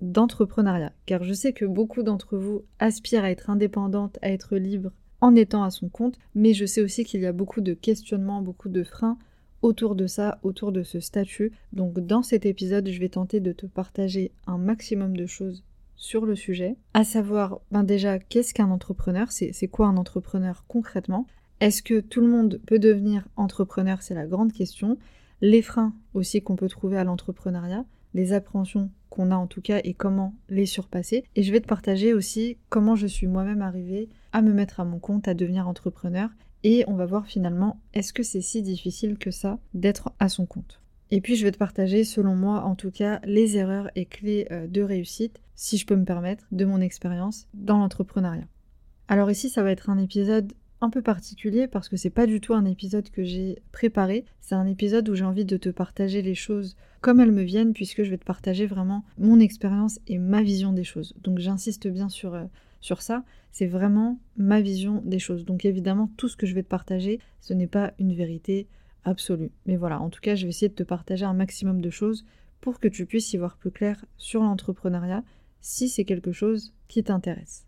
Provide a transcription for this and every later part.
d'entrepreneuriat, car je sais que beaucoup d'entre vous aspirent à être indépendante, à être libre en étant à son compte, mais je sais aussi qu'il y a beaucoup de questionnements, beaucoup de freins autour de ça, autour de ce statut. Donc dans cet épisode, je vais tenter de te partager un maximum de choses sur le sujet, à savoir ben déjà qu'est-ce qu'un entrepreneur, c'est quoi un entrepreneur concrètement, est-ce que tout le monde peut devenir entrepreneur, c'est la grande question, les freins aussi qu'on peut trouver à l'entrepreneuriat, les appréhensions qu'on a en tout cas et comment les surpasser. Et je vais te partager aussi comment je suis moi-même arrivée à me mettre à mon compte, à devenir entrepreneur. Et on va voir finalement, est-ce que c'est si difficile que ça d'être à son compte? Et puis je vais te partager, selon moi en tout cas, les erreurs et clés euh, de réussite, si je peux me permettre, de mon expérience dans l'entrepreneuriat. Alors ici, ça va être un épisode un peu particulier parce que c'est pas du tout un épisode que j'ai préparé. C'est un épisode où j'ai envie de te partager les choses comme elles me viennent puisque je vais te partager vraiment mon expérience et ma vision des choses. Donc j'insiste bien sur, euh, sur ça. C'est vraiment ma vision des choses. Donc évidemment, tout ce que je vais te partager, ce n'est pas une vérité absolue. Mais voilà, en tout cas, je vais essayer de te partager un maximum de choses pour que tu puisses y voir plus clair sur l'entrepreneuriat si c'est quelque chose qui t'intéresse.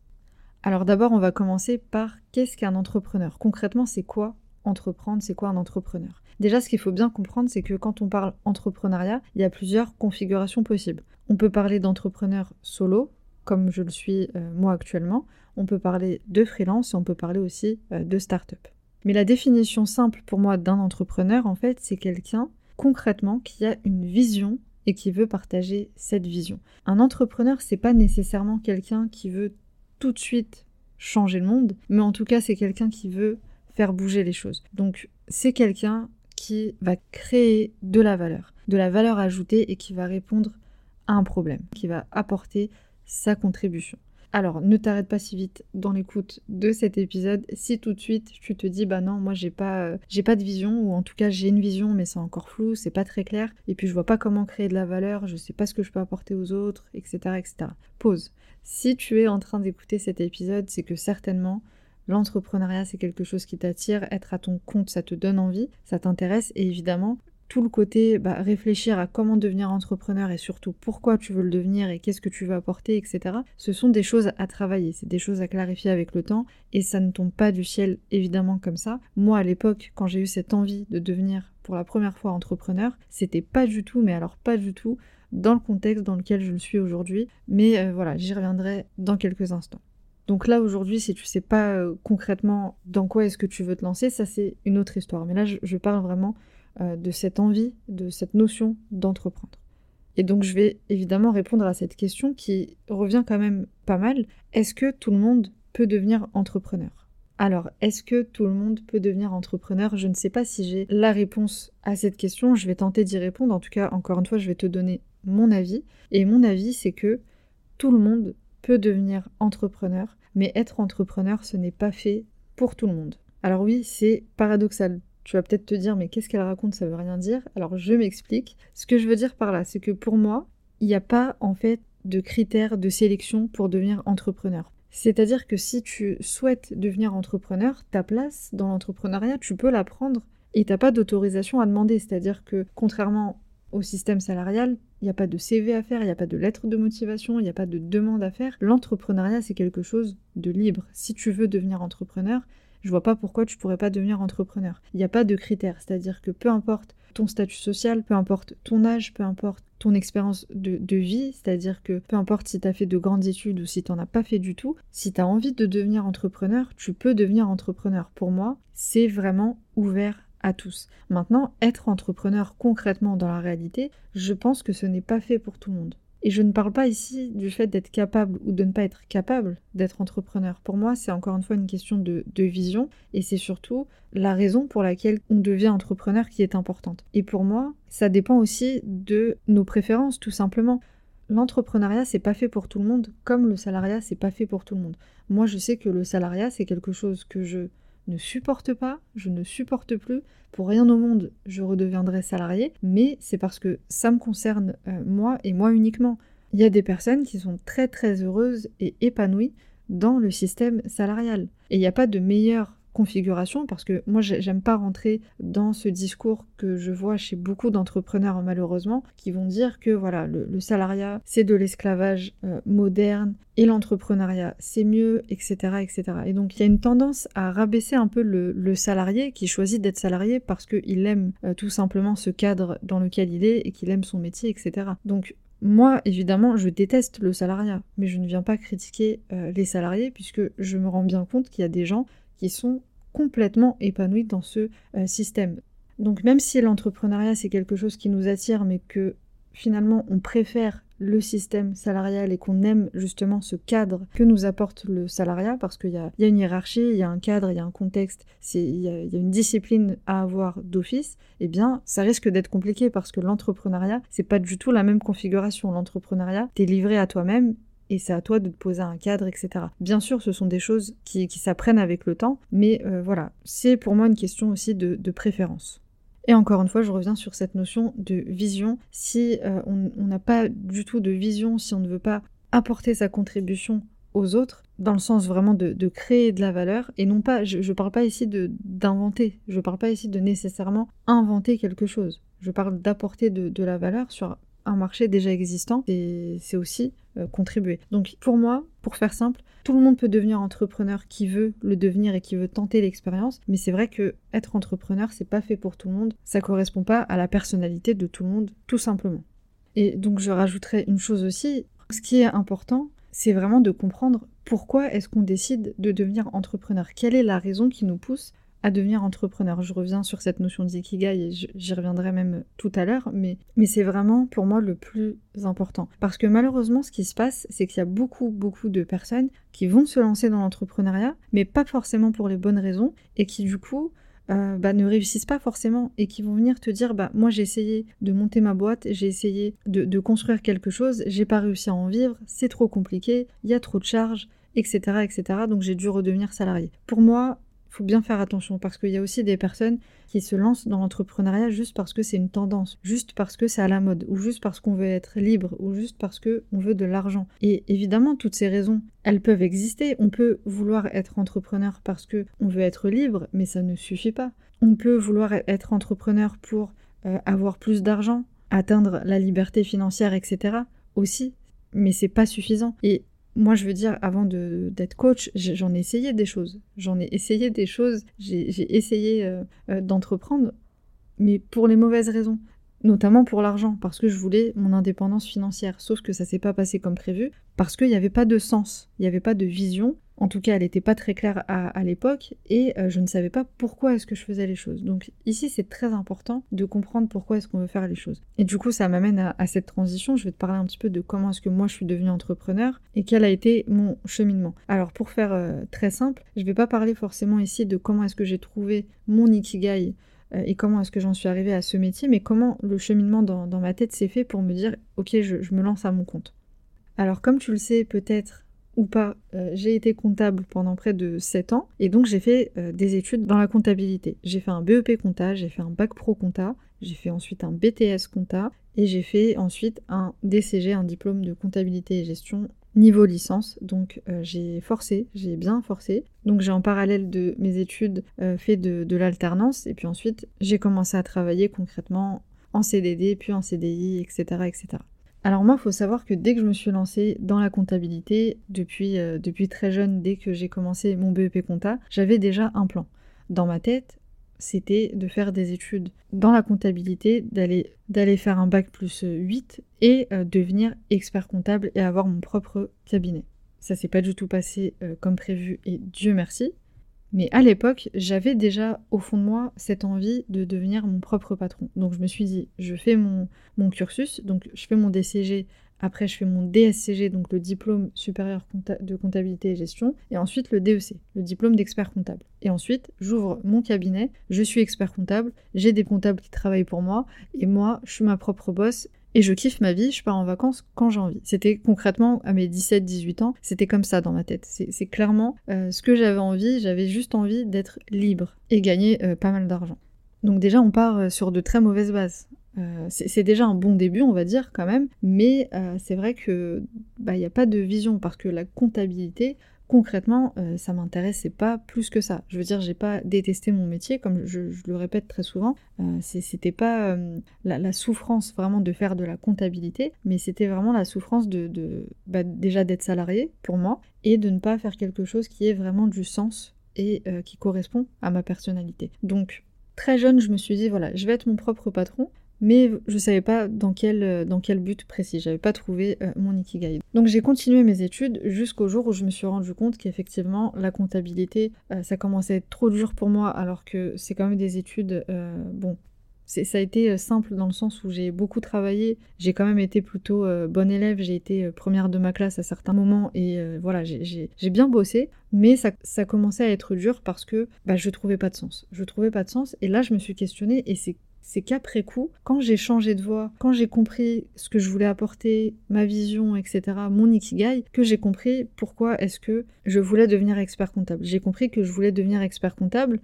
Alors d'abord, on va commencer par qu'est-ce qu'un entrepreneur? Concrètement, c'est quoi entreprendre? C'est quoi un entrepreneur? Déjà, ce qu'il faut bien comprendre, c'est que quand on parle entrepreneuriat, il y a plusieurs configurations possibles. On peut parler d'entrepreneur solo, comme je le suis euh, moi actuellement. On peut parler de freelance et on peut parler aussi euh, de start-up. Mais la définition simple pour moi d'un entrepreneur, en fait, c'est quelqu'un concrètement qui a une vision et qui veut partager cette vision. Un entrepreneur, c'est pas nécessairement quelqu'un qui veut tout de suite changer le monde, mais en tout cas c'est quelqu'un qui veut faire bouger les choses. Donc c'est quelqu'un qui va créer de la valeur, de la valeur ajoutée et qui va répondre à un problème, qui va apporter sa contribution. Alors, ne t'arrête pas si vite dans l'écoute de cet épisode. Si tout de suite tu te dis bah non, moi j'ai pas euh, j'ai pas de vision ou en tout cas j'ai une vision mais c'est encore flou, c'est pas très clair et puis je vois pas comment créer de la valeur, je sais pas ce que je peux apporter aux autres, etc., etc. Pause. Si tu es en train d'écouter cet épisode, c'est que certainement l'entrepreneuriat c'est quelque chose qui t'attire, être à ton compte ça te donne envie, ça t'intéresse et évidemment tout le côté bah, réfléchir à comment devenir entrepreneur et surtout pourquoi tu veux le devenir et qu'est-ce que tu veux apporter, etc. Ce sont des choses à travailler, c'est des choses à clarifier avec le temps et ça ne tombe pas du ciel évidemment comme ça. Moi à l'époque, quand j'ai eu cette envie de devenir pour la première fois entrepreneur, c'était pas du tout, mais alors pas du tout, dans le contexte dans lequel je le suis aujourd'hui. Mais euh, voilà, j'y reviendrai dans quelques instants. Donc là aujourd'hui, si tu sais pas euh, concrètement dans quoi est-ce que tu veux te lancer, ça c'est une autre histoire. Mais là, je parle vraiment euh, de cette envie, de cette notion d'entreprendre. Et donc je vais évidemment répondre à cette question qui revient quand même pas mal. Est-ce que tout le monde peut devenir entrepreneur? Alors, est-ce que tout le monde peut devenir entrepreneur? Je ne sais pas si j'ai la réponse à cette question. Je vais tenter d'y répondre. En tout cas, encore une fois, je vais te donner mon avis. Et mon avis, c'est que tout le monde peut devenir entrepreneur, mais être entrepreneur, ce n'est pas fait pour tout le monde. Alors oui, c'est paradoxal. Tu vas peut-être te dire, mais qu'est-ce qu'elle raconte Ça veut rien dire. Alors je m'explique. Ce que je veux dire par là, c'est que pour moi, il n'y a pas en fait de critères de sélection pour devenir entrepreneur. C'est-à-dire que si tu souhaites devenir entrepreneur, ta place dans l'entrepreneuriat, tu peux la prendre et tu n'as pas d'autorisation à demander. C'est-à-dire que contrairement au système salarial, il n'y a pas de CV à faire, il n'y a pas de lettre de motivation, il n'y a pas de demande à faire. L'entrepreneuriat, c'est quelque chose de libre. Si tu veux devenir entrepreneur, je vois pas pourquoi tu pourrais pas devenir entrepreneur. Il n'y a pas de critères, c'est-à-dire que peu importe ton statut social, peu importe ton âge, peu importe ton expérience de, vie, c'est-à-dire que peu importe si tu as fait de grandes études ou si tu n'en as pas fait du tout, si tu as envie de devenir entrepreneur, tu peux devenir entrepreneur. Pour moi, c'est vraiment ouvert à tous. Maintenant, être entrepreneur concrètement dans la réalité, je pense que ce n'est pas fait pour tout le monde. Et je ne parle pas ici du fait d'être capable ou de ne pas être capable d'être entrepreneur. Pour moi, c'est encore une fois une question de, vision et c'est surtout la raison pour laquelle on devient entrepreneur qui est importante. Et pour moi, ça dépend aussi de nos préférences, tout simplement. l'entrepreneuriat, c'est pas fait pour tout le monde, comme le salariat, c'est pas fait pour tout le monde. Moi, je sais que le salariat, c'est quelque chose que je ne supporte pas, je ne supporte plus. Pour rien au monde, je redeviendrai salarié, mais c'est parce que ça me concerne euh, moi et moi uniquement. Il y a des personnes qui sont très très heureuses et épanouies dans le système salarial. Et il n'y a pas de meilleure configuration parce que moi j'aime pas rentrer dans ce discours que je vois chez beaucoup d'entrepreneurs malheureusement qui vont dire que voilà le, salariat c'est de l'esclavage euh, moderne et l'entrepreneuriat c'est mieux etc etc et donc il y a une tendance à rabaisser un peu le, salarié qui choisit d'être salarié parce qu'il aime euh, tout simplement ce cadre dans lequel il est et qu'il aime son métier etc donc moi, évidemment, je déteste le salariat, mais je ne viens pas critiquer euh, les salariés puisque je me rends bien compte qu'il y a des gens qui sont complètement épanouis dans ce euh, système. Donc même si l'entrepreneuriat c'est quelque chose qui nous attire, mais que finalement on préfère le système salarial et qu'on aime justement ce cadre que nous apporte le salariat, parce qu'il y, a, une hiérarchie, il y a un cadre, il y a un contexte, il y, a, une discipline à avoir d'office, eh bien ça risque d'être compliqué parce que l'entrepreneuriat, c'est pas du tout la même configuration. L'entrepreneuriat, t'es livré à toi-même et c'est à toi de te poser un cadre, etc. Bien sûr, ce sont des choses qui, s'apprennent avec le temps, mais euh, voilà, c'est pour moi une question aussi de, préférence. Et encore une fois, je reviens sur cette notion de vision. Si euh, on n'a pas du tout de vision, si on ne veut pas apporter sa contribution aux autres, dans le sens vraiment de, créer de la valeur, et non pas, je ne parle pas ici d'inventer, je ne parle pas ici de nécessairement inventer quelque chose, je parle d'apporter de, de la valeur sur un marché déjà existant, et c'est aussi euh, contribuer. Donc pour moi, pour faire simple, tout le monde peut devenir entrepreneur qui veut le devenir et qui veut tenter l'expérience, mais c'est vrai que être entrepreneur, c'est pas fait pour tout le monde, ça correspond pas à la personnalité de tout le monde, tout simplement. Et donc je rajouterais une chose aussi, ce qui est important, c'est vraiment de comprendre pourquoi est-ce qu'on décide de devenir entrepreneur, quelle est la raison qui nous pousse à devenir entrepreneur. Je reviens sur cette notion d'ikigai et j'y reviendrai même tout à l'heure, mais, mais c'est vraiment pour moi le plus important. Parce que malheureusement, ce qui se passe, c'est qu'il y a beaucoup, beaucoup de personnes qui vont se lancer dans l'entrepreneuriat, mais pas forcément pour les bonnes raisons, et qui du coup euh, bah, ne réussissent pas forcément et qui vont venir te dire bah moi j'ai essayé de monter ma boîte, j'ai essayé de, de, construire quelque chose, j'ai pas réussi à en vivre, c'est trop compliqué, il y a trop de charges, etc. etc. donc j'ai dû redevenir salarié. Pour moi, faut bien faire attention parce qu'il y a aussi des personnes qui se lancent dans l'entrepreneuriat juste parce que c'est une tendance, juste parce que c'est à la mode, ou juste parce qu'on veut être libre, ou juste parce qu'on veut de l'argent. Et évidemment, toutes ces raisons, elles peuvent exister. On peut vouloir être entrepreneur parce que on veut être libre, mais ça ne suffit pas. On peut vouloir être entrepreneur pour euh, avoir plus d'argent, atteindre la liberté financière, etc. aussi, mais c'est pas suffisant. Et moi, je veux dire, avant d'être coach, j'en ai essayé des choses. J'en ai essayé des choses. J'ai essayé euh, euh, d'entreprendre, mais pour les mauvaises raisons. Notamment pour l'argent, parce que je voulais mon indépendance financière. Sauf que ça s'est pas passé comme prévu, parce qu'il n'y avait pas de sens, il n'y avait pas de vision, en tout cas, elle n'était pas très claire à, l'époque et euh, je ne savais pas pourquoi est-ce que je faisais les choses. Donc ici, c'est très important de comprendre pourquoi est-ce qu'on veut faire les choses. Et du coup, ça m'amène à, cette transition. Je vais te parler un petit peu de comment est-ce que moi je suis devenue entrepreneur et quel a été mon cheminement. Alors pour faire euh, très simple, je ne vais pas parler forcément ici de comment est-ce que j'ai trouvé mon ikigai euh, et comment est-ce que j'en suis arrivée à ce métier, mais comment le cheminement dans, ma tête s'est fait pour me dire, ok, je me lance à mon compte. Alors comme tu le sais peut-être, ou pas, euh, j'ai été comptable pendant près de 7 ans et donc j'ai fait euh, des études dans la comptabilité. J'ai fait un BEP compta, j'ai fait un bac pro compta, j'ai fait ensuite un BTS compta et j'ai fait ensuite un DCG, un diplôme de comptabilité et gestion niveau licence. Donc euh, j'ai forcé, j'ai bien forcé. Donc j'ai en parallèle de mes études fait de, de l'alternance et puis ensuite j'ai commencé à travailler concrètement en CDD puis en CDI, etc. etc. Alors moi, il faut savoir que dès que je me suis lancée dans la comptabilité, depuis, euh, très jeune, dès que j'ai commencé mon BEP compta, j'avais déjà un plan. Dans ma tête, c'était de faire des études dans la comptabilité, d'aller, d'aller faire un bac plus 8 et euh, devenir expert comptable et avoir mon propre cabinet. Ça s'est pas du tout passé euh, comme prévu et Dieu merci. Mais à l'époque, j'avais déjà au fond de moi cette envie de devenir mon propre patron. Donc je me suis dit, je fais mon, mon cursus, donc je fais mon DCG, après je fais mon DSCG, donc le diplôme supérieur de comptabilité et gestion, et ensuite le DEC, le diplôme d'expert comptable. Et ensuite, j'ouvre mon cabinet, je suis expert comptable, j'ai des comptables qui travaillent pour moi, et moi, je suis ma propre boss, et je kiffe ma vie, je pars en vacances quand j'ai envie. C'était concrètement à mes 17-18 ans, c'était comme ça dans ma tête. C'est clairement euh, ce que j'avais envie, j'avais juste envie d'être libre et gagner euh, pas mal d'argent. Donc déjà on part euh, sur de très mauvaises bases. c'est déjà un bon début, on va dire quand même, mais c'est vrai que bah, il n'y a pas de vision parce que la comptabilité, concrètement, euh, ça m'intéressait pas plus que ça. Je veux dire, j'ai pas détesté mon métier, comme je, le répète très souvent. Euh, c'était pas euh, la, souffrance vraiment de faire de la comptabilité, mais c'était vraiment la souffrance de, bah, déjà d'être salarié pour moi et de ne pas faire quelque chose qui ait vraiment du sens et qui correspond à ma personnalité. Donc, très jeune, je me suis dit voilà, je vais être mon propre patron mais je savais pas dans quel, euh, dans quel but précis, j'avais pas trouvé euh, mon ikigai. Donc j'ai continué mes études jusqu'au jour où je me suis rendu compte qu'effectivement la comptabilité euh, ça commençait à être trop dur pour moi alors que c'est quand même des études bon ça a été simple dans le sens où j'ai beaucoup travaillé, j'ai quand même été plutôt bonne élève, j'ai été première de ma classe à certains moments et voilà, j'ai bien bossé, mais ça, ça, commençait à être dur parce que bah, je trouvais pas de sens. Je trouvais pas de sens et là je me suis questionnée et c'est c'est qu'après coup, quand j'ai changé de voie, quand j'ai compris ce que je voulais apporter, ma vision, etc., mon ikigai, que j'ai compris pourquoi est-ce que je voulais devenir expert comptable. J'ai compris que je voulais devenir expert comptable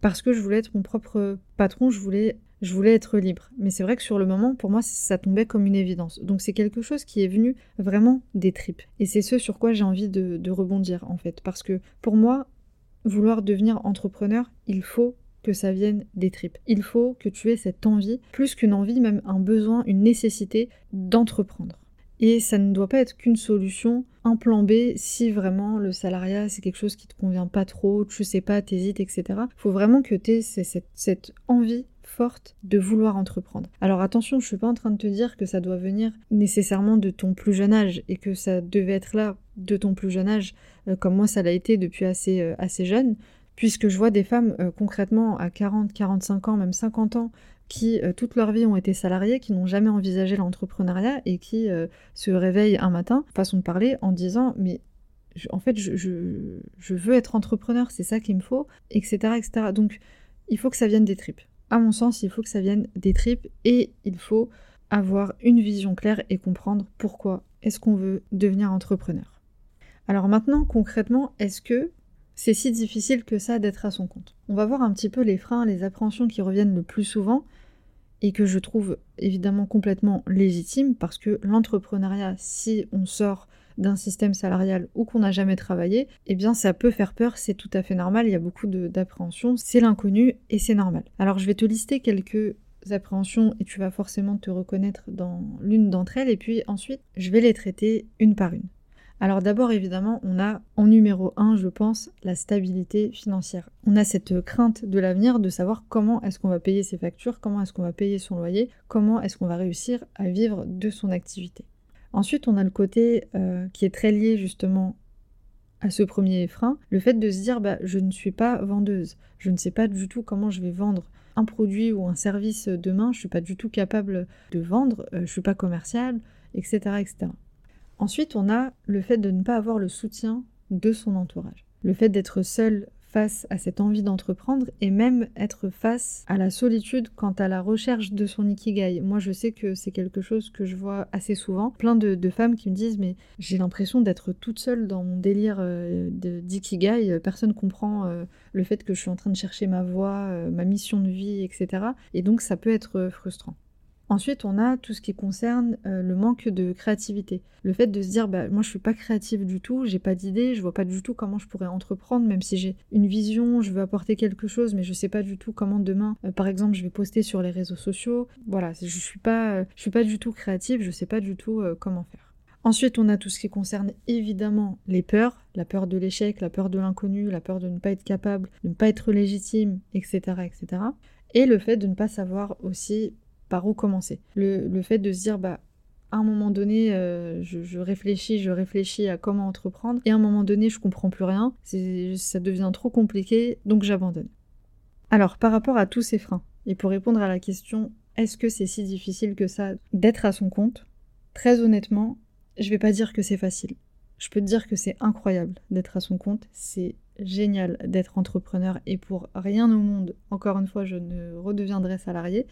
parce que je voulais être mon propre patron, je voulais, je voulais être libre. Mais c'est vrai que sur le moment, pour moi, ça tombait comme une évidence. Donc c'est quelque chose qui est venu vraiment des tripes. Et c'est ce sur quoi j'ai envie de, de rebondir, en fait. Parce que pour moi, vouloir devenir entrepreneur, il faut que ça vienne des tripes. Il faut que tu aies cette envie, plus qu'une envie, même un besoin, une nécessité d'entreprendre. Et ça ne doit pas être qu'une solution, un plan B si vraiment le salariat c'est quelque chose qui te convient pas trop, tu sais pas, t'hésites, etc. Il faut vraiment que tu aies cette, cette envie forte de vouloir entreprendre. Alors attention, je suis pas en train de te dire que ça doit venir nécessairement de ton plus jeune âge et que ça devait être là de ton plus jeune âge, euh, comme moi ça l'a été depuis assez, euh, assez jeune puisque je vois des femmes euh, concrètement à 40, 45 ans, même 50 ans, qui euh, toute leur vie ont été salariées, qui n'ont jamais envisagé l'entrepreneuriat et qui euh, se réveillent un matin, façon de parler, en disant mais en fait je, je, veux être entrepreneur, c'est ça qu'il me faut, etc., etc. Donc il faut que ça vienne des tripes. À mon sens, il faut que ça vienne des tripes et il faut avoir une vision claire et comprendre pourquoi est-ce qu'on veut devenir entrepreneur. Alors maintenant, concrètement, est-ce que c'est si difficile que ça d'être à son compte. On va voir un petit peu les freins, les appréhensions qui reviennent le plus souvent et que je trouve évidemment complètement légitimes parce que l'entrepreneuriat, si on sort d'un système salarial ou qu'on n'a jamais travaillé, eh bien ça peut faire peur, c'est tout à fait normal, il y a beaucoup d'appréhensions, c'est l'inconnu et c'est normal. Alors je vais te lister quelques appréhensions et tu vas forcément te reconnaître dans l'une d'entre elles et puis ensuite je vais les traiter une par une. Alors d'abord évidemment on a en numéro 1 je pense la stabilité financière. On a cette crainte de l'avenir de savoir comment est-ce qu'on va payer ses factures, comment est-ce qu'on va payer son loyer, comment est-ce qu'on va réussir à vivre de son activité. Ensuite on a le côté euh, qui est très lié justement à ce premier frein, le fait de se dire bah, je ne suis pas vendeuse, je ne sais pas du tout comment je vais vendre un produit ou un service demain, je ne suis pas du tout capable de vendre, euh, je ne suis pas commercial, etc., etc. Ensuite, on a le fait de ne pas avoir le soutien de son entourage. Le fait d'être seul face à cette envie d'entreprendre et même être face à la solitude quant à la recherche de son ikigai. Moi, je sais que c'est quelque chose que je vois assez souvent. Plein de, femmes qui me disent mais j'ai l'impression d'être toute seule dans mon délire euh, d'ikigai. Personne comprend euh, le fait que je suis en train de chercher ma voie, euh, ma mission de vie, etc. Et donc ça peut être frustrant. Ensuite, on a tout ce qui concerne euh, le manque de créativité. Le fait de se dire, bah, moi je suis pas créative du tout, j'ai pas d'idée, je vois pas du tout comment je pourrais entreprendre, même si j'ai une vision, je veux apporter quelque chose, mais je sais pas du tout comment demain, euh, par exemple, je vais poster sur les réseaux sociaux. Voilà, je suis euh, suis pas du tout créative, je sais pas du tout comment faire. Ensuite, on a tout ce qui concerne évidemment les peurs, la peur de l'échec, la peur de l'inconnu, la peur de ne pas être capable, de ne pas être légitime, etc., etc. Et le fait de ne pas savoir aussi par où commencer. Le, fait de se dire, bah, à un moment donné, euh, je, réfléchis, je réfléchis à comment entreprendre, et à un moment donné, je comprends plus rien, ça devient trop compliqué, donc j'abandonne. Alors, par rapport à tous ces freins, et pour répondre à la question, est-ce que c'est si difficile que ça d'être à son compte Très honnêtement, je vais pas dire que c'est facile. Je peux te dire que c'est incroyable d'être à son compte, c'est génial d'être entrepreneur et pour rien au monde, encore une fois, je ne redeviendrai salarié.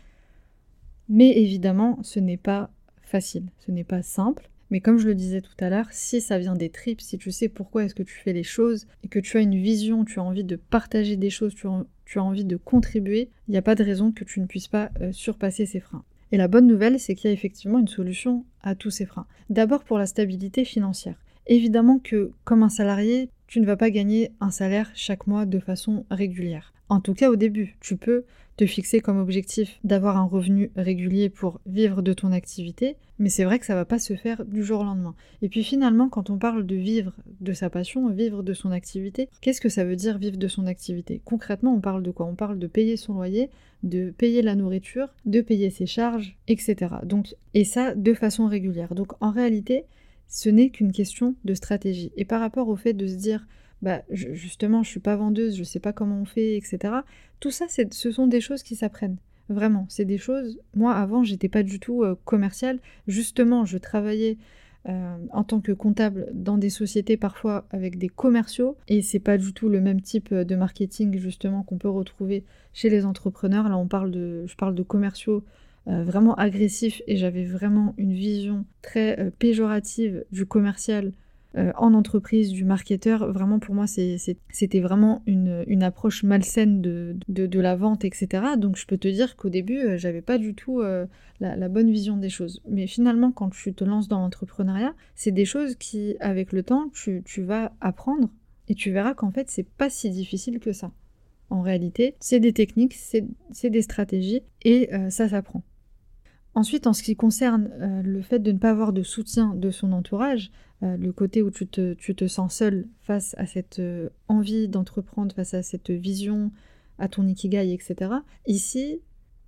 Mais évidemment, ce n'est pas facile, ce n'est pas simple. Mais comme je le disais tout à l'heure, si ça vient des tripes, si tu sais pourquoi est-ce que tu fais les choses et que tu as une vision, tu as envie de partager des choses, tu as, envie de contribuer, il n'y a pas de raison que tu ne puisses pas euh, surpasser ces freins. Et la bonne nouvelle, c'est qu'il y a effectivement une solution à tous ces freins. D'abord pour la stabilité financière. Évidemment que comme un salarié, tu ne vas pas gagner un salaire chaque mois de façon régulière. En tout cas au début, tu peux te fixer comme objectif d'avoir un revenu régulier pour vivre de ton activité, mais c'est vrai que ça va pas se faire du jour au lendemain. Et puis finalement, quand on parle de vivre de sa passion, vivre de son activité, qu'est-ce que ça veut dire vivre de son activité? Concrètement, on parle de quoi? On parle de payer son loyer, de payer la nourriture, de payer ses charges, etc. Donc, et ça de façon régulière. Donc en réalité, ce n'est qu'une question de stratégie. Et par rapport au fait de se dire bah justement je suis pas vendeuse, je sais pas comment on fait, etc. Tout ça, ce sont des choses qui s'apprennent. Vraiment, c'est des choses. Moi, avant, j'étais pas du tout euh, commerciale. Justement, je travaillais euh, en tant que comptable dans des sociétés parfois avec des commerciaux et c'est pas du tout le même type de marketing justement qu'on peut retrouver chez les entrepreneurs. Là, on parle de, je parle de commerciaux euh, vraiment agressifs et j'avais vraiment une vision très péjorative du commercial euh, en entreprise, du marketeur, vraiment pour moi c'était vraiment une, approche malsaine de, la vente, etc. Donc je peux te dire qu'au début euh, j'avais pas du tout euh, la, bonne vision des choses. Mais finalement quand tu te lances dans l'entrepreneuriat, c'est des choses qui avec le temps tu, vas apprendre et tu verras qu'en fait c'est pas si difficile que ça. En réalité, c'est des techniques, c'est des stratégies et ça s'apprend. Ensuite, en ce qui concerne le fait de ne pas avoir de soutien de son entourage, euh, le côté où tu te, sens seul face à cette euh, envie d'entreprendre, face à cette vision, à ton ikigai, etc. Ici,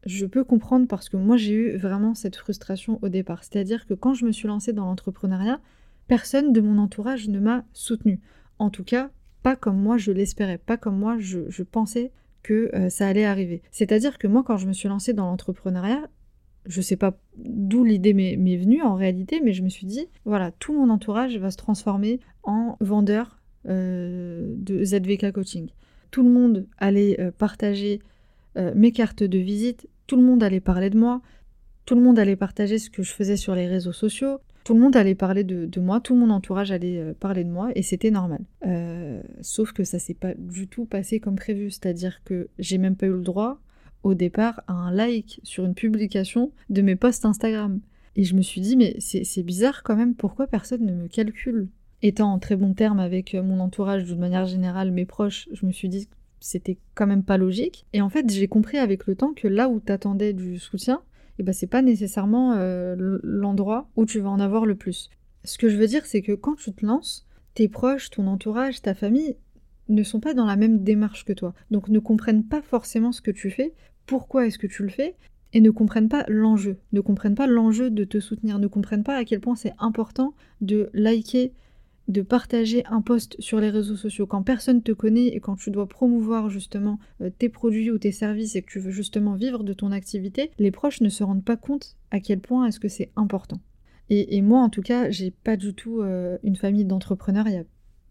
je peux comprendre parce que moi j'ai eu vraiment cette frustration au départ. C'est-à-dire que quand je me suis lancée dans l'entrepreneuriat, personne de mon entourage ne m'a soutenue. En tout cas, pas comme moi je l'espérais, pas comme moi je, pensais que euh, ça allait arriver. C'est-à-dire que moi quand je me suis lancée dans l'entrepreneuriat, je sais pas d'où l'idée m'est venue en réalité, mais je me suis dit, voilà, tout mon entourage va se transformer en vendeur euh, de ZVK Coaching. Tout le monde allait euh, partager euh, mes cartes de visite, tout le monde allait parler de moi, tout le monde allait partager ce que je faisais sur les réseaux sociaux, tout le monde allait parler de, moi, tout mon entourage allait parler de moi, et c'était normal. sauf que ça s'est pas du tout passé comme prévu, c'est-à-dire que j'ai même pas eu le droit au départ un like sur une publication de mes posts Instagram. Et je me suis dit, mais c'est bizarre quand même, pourquoi personne ne me calcule? Étant en très bon terme avec euh, mon entourage, d'une manière générale, mes proches, je me suis dit que c'était quand même pas logique. Et en fait, j'ai compris avec le temps que là où t'attendais du soutien, et eh ben c'est pas nécessairement euh, l'endroit où tu vas en avoir le plus. Ce que je veux dire, c'est que quand tu te lances, tes proches, ton entourage, ta famille ne sont pas dans la même démarche que toi, donc ne comprennent pas forcément ce que tu fais pourquoi est-ce que tu le fais et ne comprennent pas l'enjeu, ne comprennent pas l'enjeu de te soutenir, ne comprennent pas à quel point c'est important de liker, de partager un post sur les réseaux sociaux. Quand personne te connaît et quand tu dois promouvoir justement euh, tes produits ou tes services et que tu veux justement vivre de ton activité, les proches ne se rendent pas compte à quel point est-ce que c'est important. Et, moi, en tout cas, j'ai pas du tout euh, une famille d'entrepreneurs. Il y a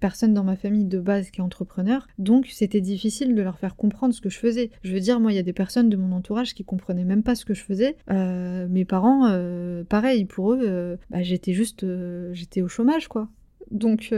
personne dans ma famille de base qui est entrepreneur, donc c'était difficile de leur faire comprendre ce que je faisais. Je veux dire, moi, il y a des personnes de mon entourage qui comprenaient même pas ce que je faisais. Euh, mes parents, euh, pareil, pour eux, euh, bah, j'étais juste, j'étais au chômage, quoi. Donc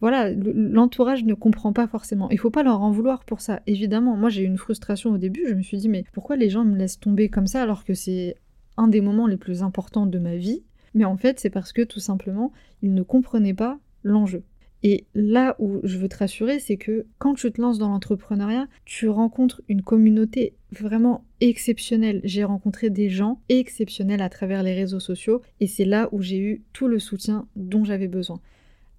voilà, l'entourage ne comprend pas forcément. Il faut pas leur en vouloir pour ça, évidemment. Moi j'ai eu une frustration au début, je me suis dit mais pourquoi les gens me laissent tomber comme ça alors que c'est un des moments les plus importants de ma vie? Mais en fait c'est parce que tout simplement ils ne comprenaient pas l'enjeu. Et là où je veux te rassurer, c'est que quand tu te lances dans l'entrepreneuriat, tu rencontres une communauté vraiment exceptionnelle. J'ai rencontré des gens exceptionnels à travers les réseaux sociaux et c'est là où j'ai eu tout le soutien dont j'avais besoin.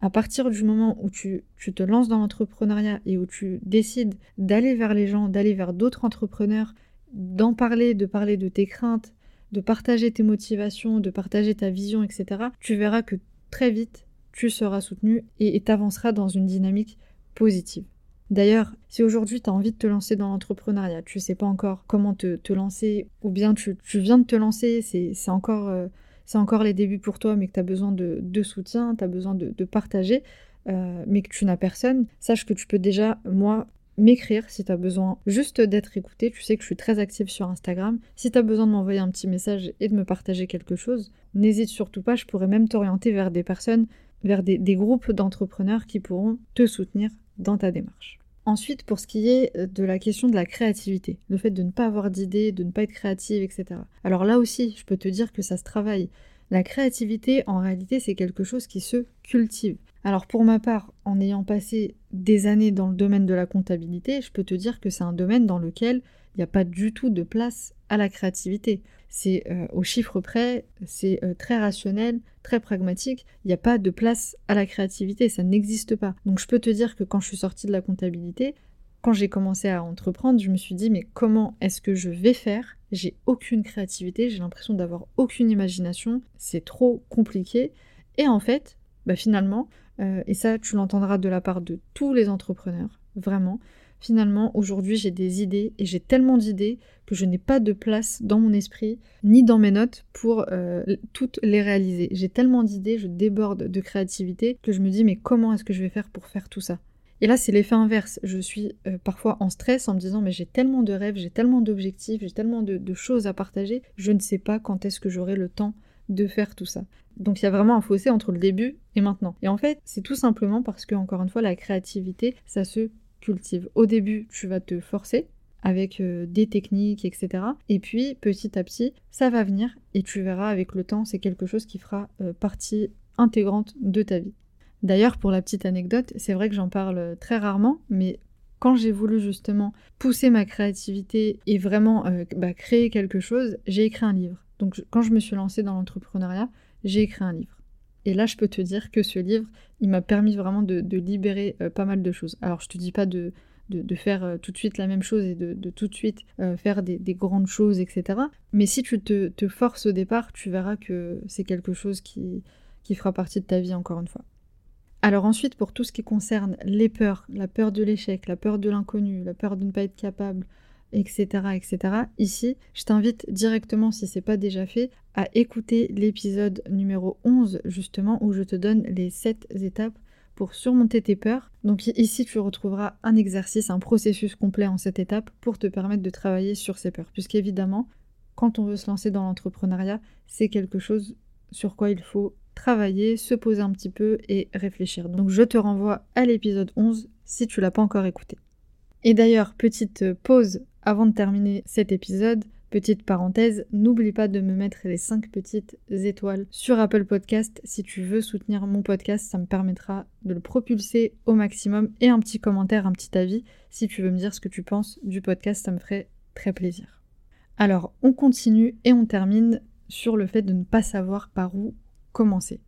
À partir du moment où tu, te lances dans l'entrepreneuriat et où tu décides d'aller vers les gens, d'aller vers d'autres entrepreneurs, d'en parler, de parler de tes craintes, de partager tes motivations, de partager ta vision, etc., tu verras que très vite, tu seras soutenu et t'avanceras dans une dynamique positive. D'ailleurs, si aujourd'hui tu as envie de te lancer dans l'entrepreneuriat, tu sais pas encore comment te, lancer, ou bien tu, viens de te lancer, c'est encore, euh, encore les débuts pour toi, mais que tu as besoin de, soutien, tu as besoin de, partager, euh, mais que tu n'as personne, sache que tu peux déjà, moi, m'écrire si tu as besoin juste d'être écouté. Tu sais que je suis très active sur Instagram. Si tu as besoin de m'envoyer un petit message et de me partager quelque chose, n'hésite surtout pas. Je pourrais même t'orienter vers des personnes, vers des, groupes d'entrepreneurs qui pourront te soutenir dans ta démarche. Ensuite, pour ce qui est de la question de la créativité, le fait de ne pas avoir d'idées, de ne pas être créative, etc. Alors là aussi, je peux te dire que ça se travaille. La créativité, en réalité, c'est quelque chose qui se cultive. Alors pour ma part, en ayant passé des années dans le domaine de la comptabilité, je peux te dire que c'est un domaine dans lequel il n'y a pas du tout de place à la créativité. C'est euh, au chiffre près, c'est euh, très rationnel, très pragmatique, il n'y a pas de place à la créativité, ça n'existe pas. Donc je peux te dire que quand je suis sortie de la comptabilité, quand j'ai commencé à entreprendre, je me suis dit mais comment est-ce que je vais faire? J'ai aucune créativité, j'ai l'impression d'avoir aucune imagination, c'est trop compliqué. Et en fait, bah finalement, euh, et ça tu l'entendras de la part de tous les entrepreneurs, vraiment, finalement aujourd'hui j'ai des idées et j'ai tellement d'idées que je n'ai pas de place dans mon esprit ni dans mes notes pour euh, toutes les réaliser. J'ai tellement d'idées, je déborde de créativité que je me dis mais comment est-ce que je vais faire pour faire tout ça? Et là, c'est l'effet inverse. Je suis euh, parfois en stress en me disant mais j'ai tellement de rêves, j'ai tellement d'objectifs, j'ai tellement de, choses à partager, je ne sais pas quand est-ce que j'aurai le temps de faire tout ça. Donc il y a vraiment un fossé entre le début et maintenant. Et en fait, c'est tout simplement parce que, encore une fois, la créativité, ça se cultive. Au début, tu vas te forcer avec euh, des techniques, etc. Et puis, petit à petit, ça va venir et tu verras avec le temps, c'est quelque chose qui fera euh, partie intégrante de ta vie. D'ailleurs, pour la petite anecdote, c'est vrai que j'en parle très rarement, mais quand j'ai voulu justement pousser ma créativité et vraiment euh, bah, créer quelque chose, j'ai écrit un livre. Donc quand je me suis lancée dans l'entrepreneuriat, j'ai écrit un livre. Et là, je peux te dire que ce livre, il m'a permis vraiment de, libérer euh, pas mal de choses. Alors, je te dis pas de, faire euh, tout de suite la même chose et de, tout de suite euh, faire des, grandes choses, etc. Mais si tu te, te, forces au départ, tu verras que c'est quelque chose qui, qui fera partie de ta vie encore une fois. Alors ensuite, pour tout ce qui concerne les peurs, la peur de l'échec, la peur de l'inconnu, la peur de ne pas être capable, etc., etc. Ici, je t'invite directement, si c'est pas déjà fait, à écouter l'épisode numéro 11, justement, où je te donne les 7 étapes pour surmonter tes peurs. Donc ici, tu retrouveras un exercice, un processus complet en cette étape pour te permettre de travailler sur ces peurs. Puisqu'évidemment, quand on veut se lancer dans l'entrepreneuriat, c'est quelque chose sur quoi il faut travailler, se poser un petit peu et réfléchir. Donc je te renvoie à l'épisode 11 si tu l'as pas encore écouté. Et d'ailleurs, petite pause avant de terminer cet épisode, petite parenthèse, n'oublie pas de me mettre les 5 petites étoiles sur Apple Podcast si tu veux soutenir mon podcast, ça me permettra de le propulser au maximum et un petit commentaire, un petit avis si tu veux me dire ce que tu penses du podcast, ça me ferait très plaisir. Alors, on continue et on termine sur le fait de ne pas savoir par où commencer.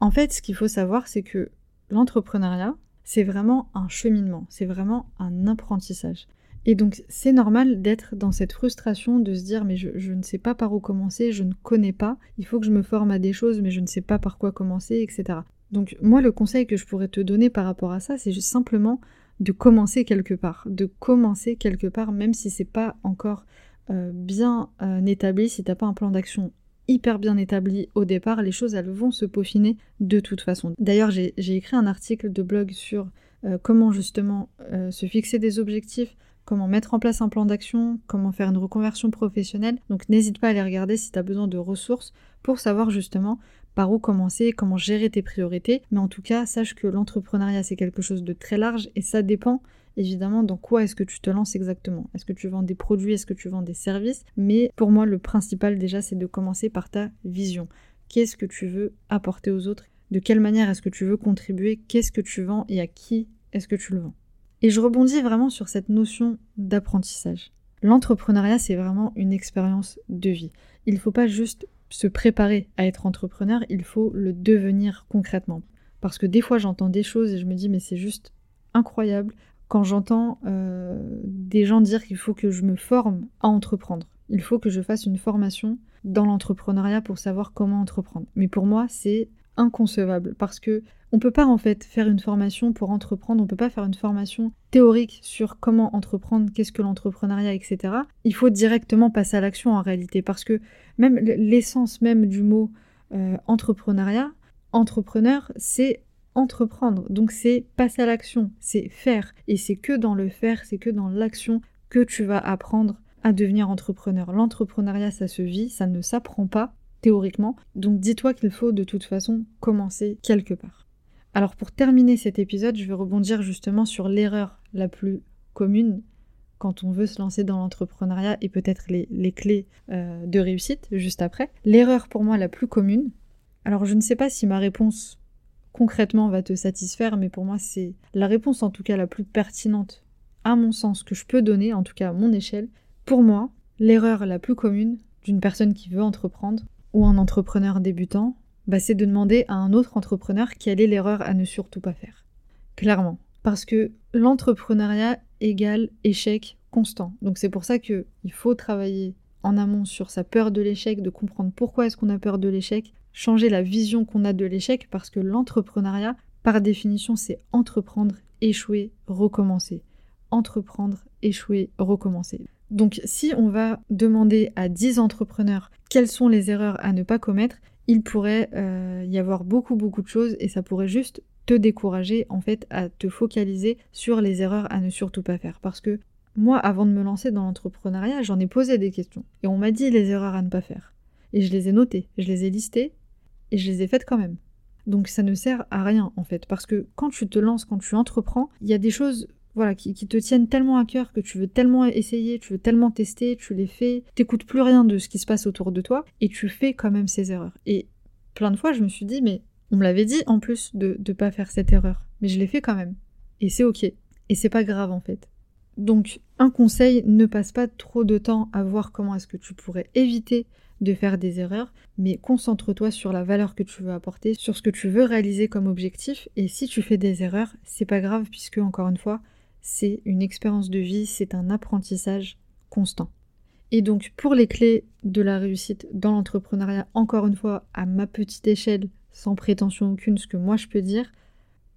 En fait, ce qu'il faut savoir, c'est que l'entrepreneuriat, c'est vraiment un cheminement, c'est vraiment un apprentissage. Et donc c'est normal d'être dans cette frustration de se dire mais je, ne sais pas par où commencer, je ne connais pas, il faut que je me forme à des choses mais je ne sais pas par quoi commencer, etc. Donc moi le conseil que je pourrais te donner par rapport à ça, c'est simplement de commencer quelque part, de commencer quelque part même si c'est pas encore euh, bien euh, établi, si t'as pas un plan d'action hyper bien établi au départ, les choses elles vont se peaufiner de toute façon. D'ailleurs j'ai écrit un article de blog sur euh, comment justement se fixer des objectifs, comment mettre en place un plan d'action, comment faire une reconversion professionnelle. Donc n'hésite pas à aller regarder si tu as besoin de ressources pour savoir justement par où commencer, comment gérer tes priorités. Mais en tout cas, sache que l'entrepreneuriat, c'est quelque chose de très large et ça dépend évidemment dans quoi est-ce que tu te lances exactement. Est-ce que tu vends des produits, est-ce que tu vends des services? Mais pour moi, le principal déjà, c'est de commencer par ta vision. Qu'est-ce que tu veux apporter aux autres? De quelle manière est-ce que tu veux contribuer? Qu'est-ce que tu vends et à qui est-ce que tu le vends? Et je rebondis vraiment sur cette notion d'apprentissage. L'entrepreneuriat, c'est vraiment une expérience de vie. Il ne faut pas juste se préparer à être entrepreneur, il faut le devenir concrètement. Parce que des fois, j'entends des choses et je me dis, mais c'est juste incroyable quand j'entends euh, des gens dire qu'il faut que je me forme à entreprendre. Il faut que je fasse une formation dans l'entrepreneuriat pour savoir comment entreprendre. Mais pour moi, c'est inconcevable parce que on peut pas en fait faire une formation pour entreprendre, on peut pas faire une formation théorique sur comment entreprendre, qu'est-ce que l'entrepreneuriat, etc. Il faut directement passer à l'action en réalité parce que même l'essence même du mot euh, entrepreneuriat, entrepreneur, c'est entreprendre. Donc c'est passer à l'action, c'est faire. Et c'est que dans le faire, c'est que dans l'action que tu vas apprendre à devenir entrepreneur. L'entrepreneuriat, ça se vit, ça ne s'apprend pas théoriquement. Donc dis-toi qu'il faut de toute façon commencer quelque part. Alors pour terminer cet épisode, je vais rebondir justement sur l'erreur la plus commune quand on veut se lancer dans l'entrepreneuriat et peut-être les, clés euh, de réussite juste après. L'erreur pour moi la plus commune, alors je ne sais pas si ma réponse concrètement va te satisfaire, mais pour moi c'est la réponse en tout cas la plus pertinente à mon sens que je peux donner, en tout cas à mon échelle. Pour moi, l'erreur la plus commune d'une personne qui veut entreprendre ou un entrepreneur débutant, bah, c'est de demander à un autre entrepreneur quelle est l'erreur à ne surtout pas faire. Clairement. Parce que l'entrepreneuriat égale échec constant. Donc c'est pour ça qu'il faut travailler en amont sur sa peur de l'échec, de comprendre pourquoi est-ce qu'on a peur de l'échec, changer la vision qu'on a de l'échec, parce que l'entrepreneuriat, par définition, c'est entreprendre, échouer, recommencer. Entreprendre, échouer, recommencer. Donc si on va demander à 10 entrepreneurs quelles sont les erreurs à ne pas commettre, il pourrait euh, y avoir beaucoup beaucoup de choses et ça pourrait juste te décourager en fait à te focaliser sur les erreurs à ne surtout pas faire. Parce que moi, avant de me lancer dans l'entrepreneuriat, j'en ai posé des questions et on m'a dit les erreurs à ne pas faire. Et je les ai notées, je les ai listées et je les ai faites quand même. Donc ça ne sert à rien en fait, parce que quand tu te lances, quand tu entreprends, il y a des choses voilà, qui, te tiennent tellement à cœur que tu veux tellement essayer, tu veux tellement tester, tu les fais, t'écoutes plus rien de ce qui se passe autour de toi et tu fais quand même ces erreurs. Et plein de fois, je me suis dit, mais on me l'avait dit en plus de ne pas faire cette erreur, mais je l'ai fait quand même. Et c'est ok. Et c'est pas grave en fait. Donc, un conseil, ne passe pas trop de temps à voir comment est-ce que tu pourrais éviter de faire des erreurs, mais concentre-toi sur la valeur que tu veux apporter, sur ce que tu veux réaliser comme objectif, et si tu fais des erreurs, c'est pas grave puisque, encore une fois, c'est une expérience de vie, c'est un apprentissage constant. Et donc pour les clés de la réussite dans l'entrepreneuriat, encore une fois, à ma petite échelle, sans prétention aucune, ce que moi je peux dire,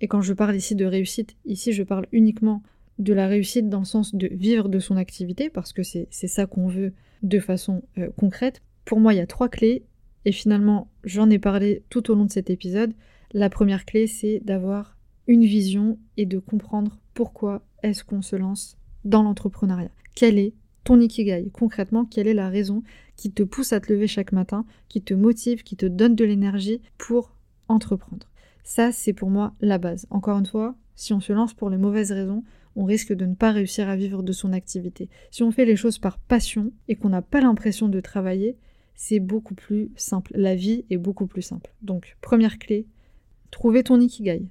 et quand je parle ici de réussite, ici je parle uniquement de la réussite dans le sens de vivre de son activité, parce que c'est ça qu'on veut de façon euh, concrète. Pour moi, il y a trois clés, et finalement, j'en ai parlé tout au long de cet épisode. La première clé, c'est d'avoir une vision et de comprendre pourquoi est-ce qu'on se lance dans l'entrepreneuriat? Quel est ton ikigai? Concrètement, quelle est la raison qui te pousse à te lever chaque matin, qui te motive, qui te donne de l'énergie pour entreprendre? Ça, c'est pour moi la base. Encore une fois, si on se lance pour les mauvaises raisons, on risque de ne pas réussir à vivre de son activité. Si on fait les choses par passion et qu'on n'a pas l'impression de travailler, c'est beaucoup plus simple. La vie est beaucoup plus simple. Donc, première clé, trouver ton ikigai.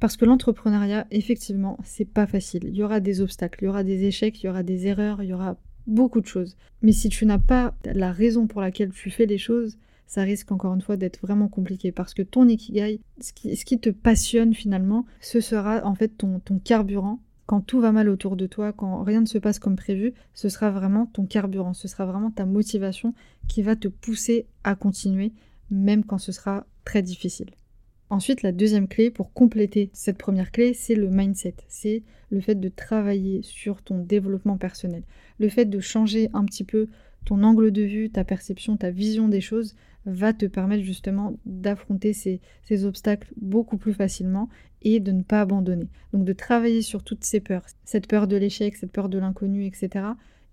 Parce que l'entrepreneuriat, effectivement, c'est pas facile. Il y aura des obstacles, il y aura des échecs, il y aura des erreurs, il y aura beaucoup de choses. Mais si tu n'as pas la raison pour laquelle tu fais les choses, ça risque encore une fois d'être vraiment compliqué parce que ton ikigai, ce qui, te passionne finalement, ce sera en fait ton, ton carburant. Quand tout va mal autour de toi, quand rien ne se passe comme prévu, ce sera vraiment ton carburant, ce sera vraiment ta motivation qui va te pousser à continuer, même quand ce sera très difficile. Ensuite, la deuxième clé pour compléter cette première clé, c'est le mindset. C'est le fait de travailler sur ton développement personnel. Le fait de changer un petit peu ton angle de vue, ta perception, ta vision des choses va te permettre justement d'affronter ces, obstacles beaucoup plus facilement et de ne pas abandonner. Donc de travailler sur toutes ces peurs, cette peur de l'échec, cette peur de l'inconnu, etc.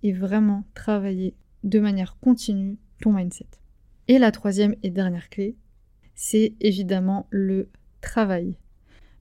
Et vraiment travailler de manière continue ton mindset. Et la troisième et dernière clé, c'est évidemment le travail.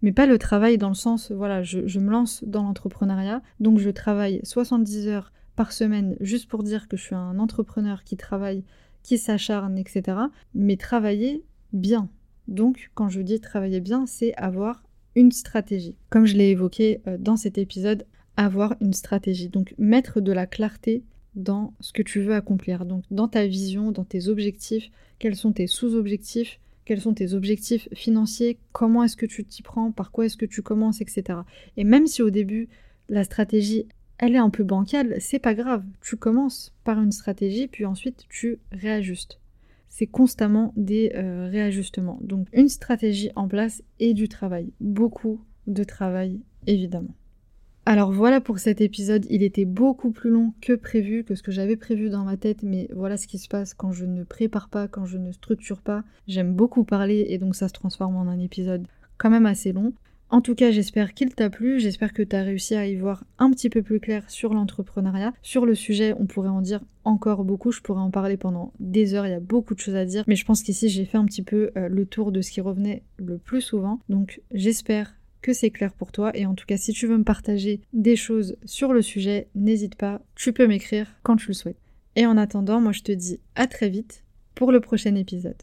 Mais pas le travail dans le sens, voilà, je, me lance dans l'entrepreneuriat, donc je travaille 70 heures par semaine juste pour dire que je suis un entrepreneur qui travaille, qui s'acharne, etc. Mais travailler bien. Donc quand je dis travailler bien, c'est avoir une stratégie. Comme je l'ai évoqué euh, dans cet épisode, avoir une stratégie. Donc mettre de la clarté dans ce que tu veux accomplir. Donc dans ta vision, dans tes objectifs, quels sont tes sous-objectifs, quels sont tes objectifs financiers, comment est-ce que tu t'y prends, par quoi est-ce que tu commences, etc. Et même si au début, la stratégie, elle est un peu bancale, c'est pas grave. Tu commences par une stratégie, puis ensuite tu réajustes. C'est constamment des euh, réajustements. Donc une stratégie en place et du travail. Beaucoup de travail, évidemment. Alors voilà pour cet épisode, il était beaucoup plus long que prévu, que ce que j'avais prévu dans ma tête, mais voilà ce qui se passe quand je ne prépare pas, quand je ne structure pas. J'aime beaucoup parler et donc ça se transforme en un épisode quand même assez long. En tout cas, j'espère qu'il t'a plu, j'espère que tu as réussi à y voir un petit peu plus clair sur l'entrepreneuriat. Sur le sujet, on pourrait en dire encore beaucoup, je pourrais en parler pendant des heures, il y a beaucoup de choses à dire, mais je pense qu'ici j'ai fait un petit peu euh, le tour de ce qui revenait le plus souvent. Donc j'espère que c'est clair pour toi et en tout cas si tu veux me partager des choses sur le sujet, n'hésite pas, tu peux m'écrire quand tu le souhaites. Et en attendant, moi je te dis à très vite pour le prochain épisode.